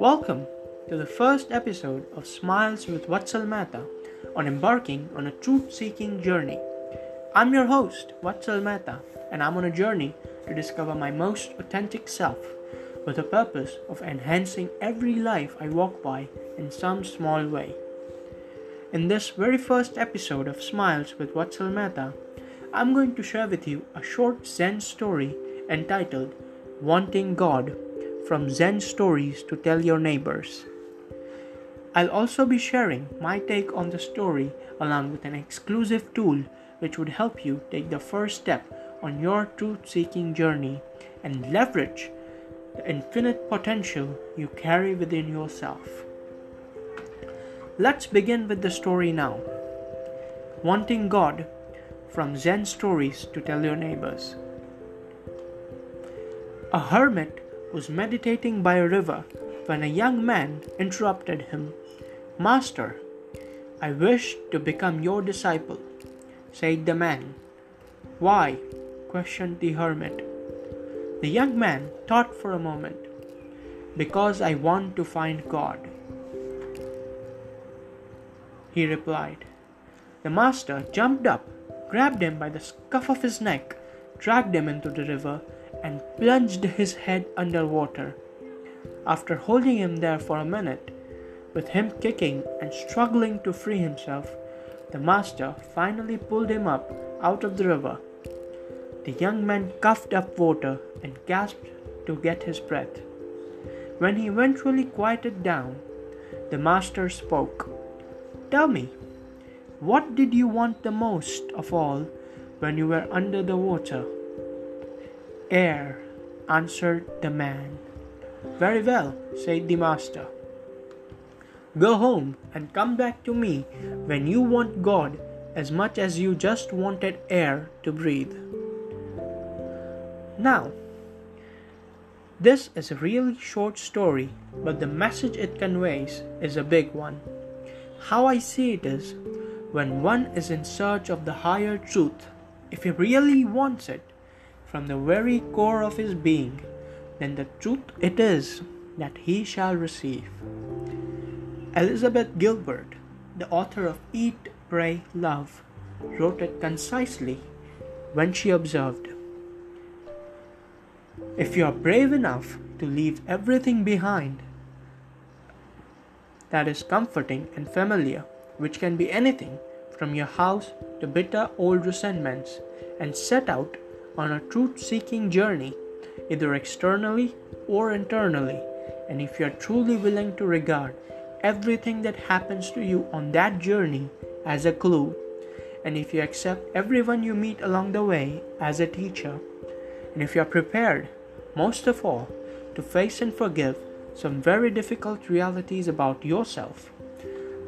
Welcome to the first episode of Smiles with Vatsal Mehta on embarking on a truth seeking journey. I'm your host, Vatsal Mehta, and I'm on a journey to discover my most authentic self with the purpose of enhancing every life I walk by in some small way. In this very first episode of Smiles with Vatsal Mehta, I'm going to share with you a short Zen story entitled Wanting God from Zen stories to tell your neighbors. I'll also be sharing my take on the story along with an exclusive tool which would help you take the first step on your truth seeking journey and leverage the infinite potential you carry within yourself. Let's begin with the story now. Wanting God from Zen stories to tell your neighbors. A hermit was meditating by a river when a young man interrupted him. Master, I wish to become your disciple, said the man. Why? questioned the hermit. The young man thought for a moment. Because I want to find God, he replied. The master jumped up, grabbed him by the scuff of his neck, dragged him into the river, and plunged his head under water. After holding him there for a minute, with him kicking and struggling to free himself, the master finally pulled him up out of the river. The young man coughed up water and gasped to get his breath. When he eventually quieted down, the master spoke. Tell me, what did you want the most of all when you were under the water? Air, answered the man. Very well, said the master. Go home and come back to me when you want God as much as you just wanted air to breathe. Now, this is a really short story, but the message it conveys is a big one. How I see it is when one is in search of the higher truth, if he really wants it, from the very core of his being, then the truth it is that he shall receive. Elizabeth Gilbert, the author of Eat, Pray, Love, wrote it concisely when she observed If you are brave enough to leave everything behind that is comforting and familiar, which can be anything from your house to bitter old resentments, and set out on a truth seeking journey, either externally or internally, and if you are truly willing to regard everything that happens to you on that journey as a clue, and if you accept everyone you meet along the way as a teacher, and if you are prepared, most of all, to face and forgive some very difficult realities about yourself,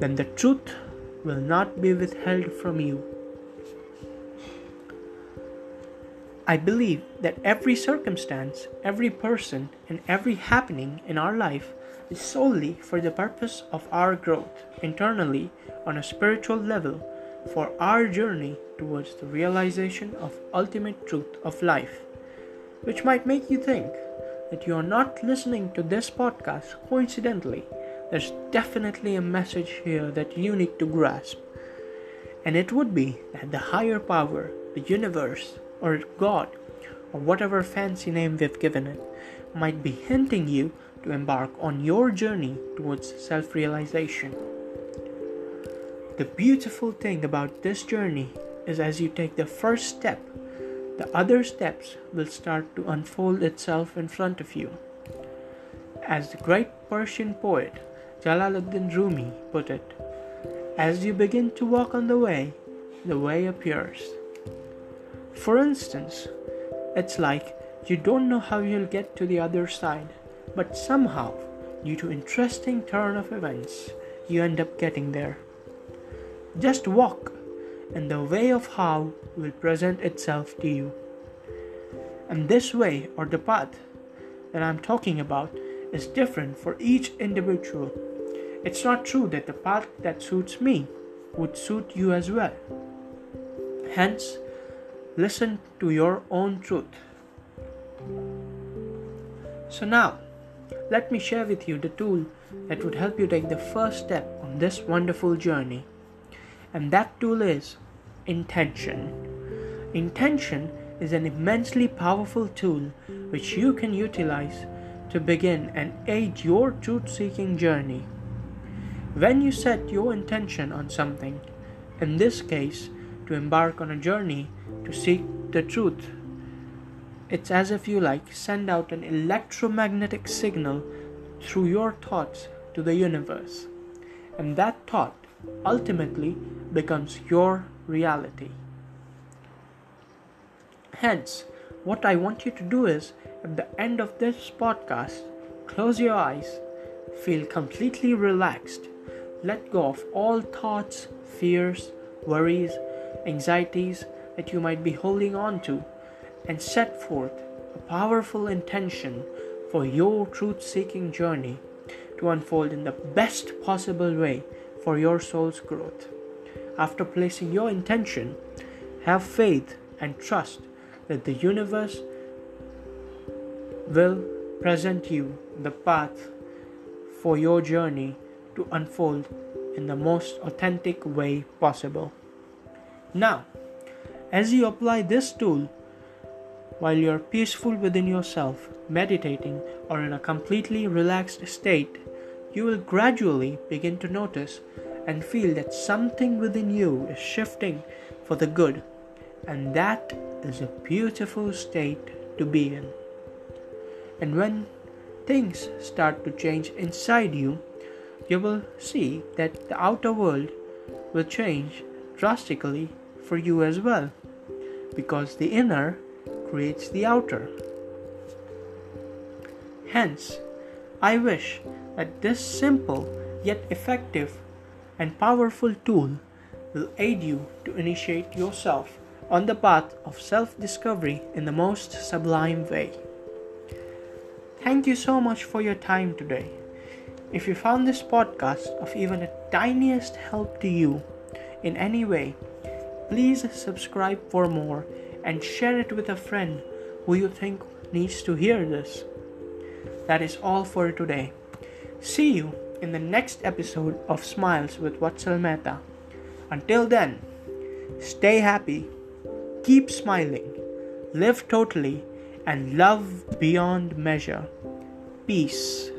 then the truth will not be withheld from you. I believe that every circumstance, every person, and every happening in our life is solely for the purpose of our growth internally on a spiritual level for our journey towards the realization of ultimate truth of life, which might make you think that you are not listening to this podcast coincidentally. There's definitely a message here that you need to grasp. And it would be that the higher power, the universe, or God, or whatever fancy name we've given it, might be hinting you to embark on your journey towards self realization. The beautiful thing about this journey is as you take the first step, the other steps will start to unfold itself in front of you. As the great Persian poet Jalaluddin Rumi put it, as you begin to walk on the way, the way appears. For instance, it's like you don't know how you'll get to the other side, but somehow, due to interesting turn of events, you end up getting there. Just walk, and the way of how will present itself to you. And this way, or the path that I'm talking about, is different for each individual. It's not true that the path that suits me would suit you as well. Hence, Listen to your own truth. So, now let me share with you the tool that would help you take the first step on this wonderful journey. And that tool is intention. Intention is an immensely powerful tool which you can utilize to begin and aid your truth seeking journey. When you set your intention on something, in this case, to embark on a journey to seek the truth, it's as if you like send out an electromagnetic signal through your thoughts to the universe, and that thought ultimately becomes your reality. Hence, what I want you to do is at the end of this podcast, close your eyes, feel completely relaxed let go of all thoughts, fears, worries, anxieties that you might be holding on to, and set forth a powerful intention for your truth seeking journey to unfold in the best possible way for your soul's growth. After placing your intention, have faith and trust that the universe will present you the path for your journey to unfold in the most authentic way possible. Now, as you apply this tool, while you're peaceful within yourself, meditating, or in a completely relaxed state, you will gradually begin to notice and feel that something within you is shifting for the good, and that is a beautiful state to be in. And when things start to change inside you, you will see that the outer world will change drastically for you as well, because the inner creates the outer. Hence, I wish that this simple yet effective and powerful tool will aid you to initiate yourself on the path of self discovery in the most sublime way. Thank you so much for your time today. If you found this podcast of even the tiniest help to you in any way, please subscribe for more and share it with a friend who you think needs to hear this. That is all for today. See you in the next episode of Smiles with Vatsal Mehta. Until then, stay happy, keep smiling, live totally, and love beyond measure. Peace.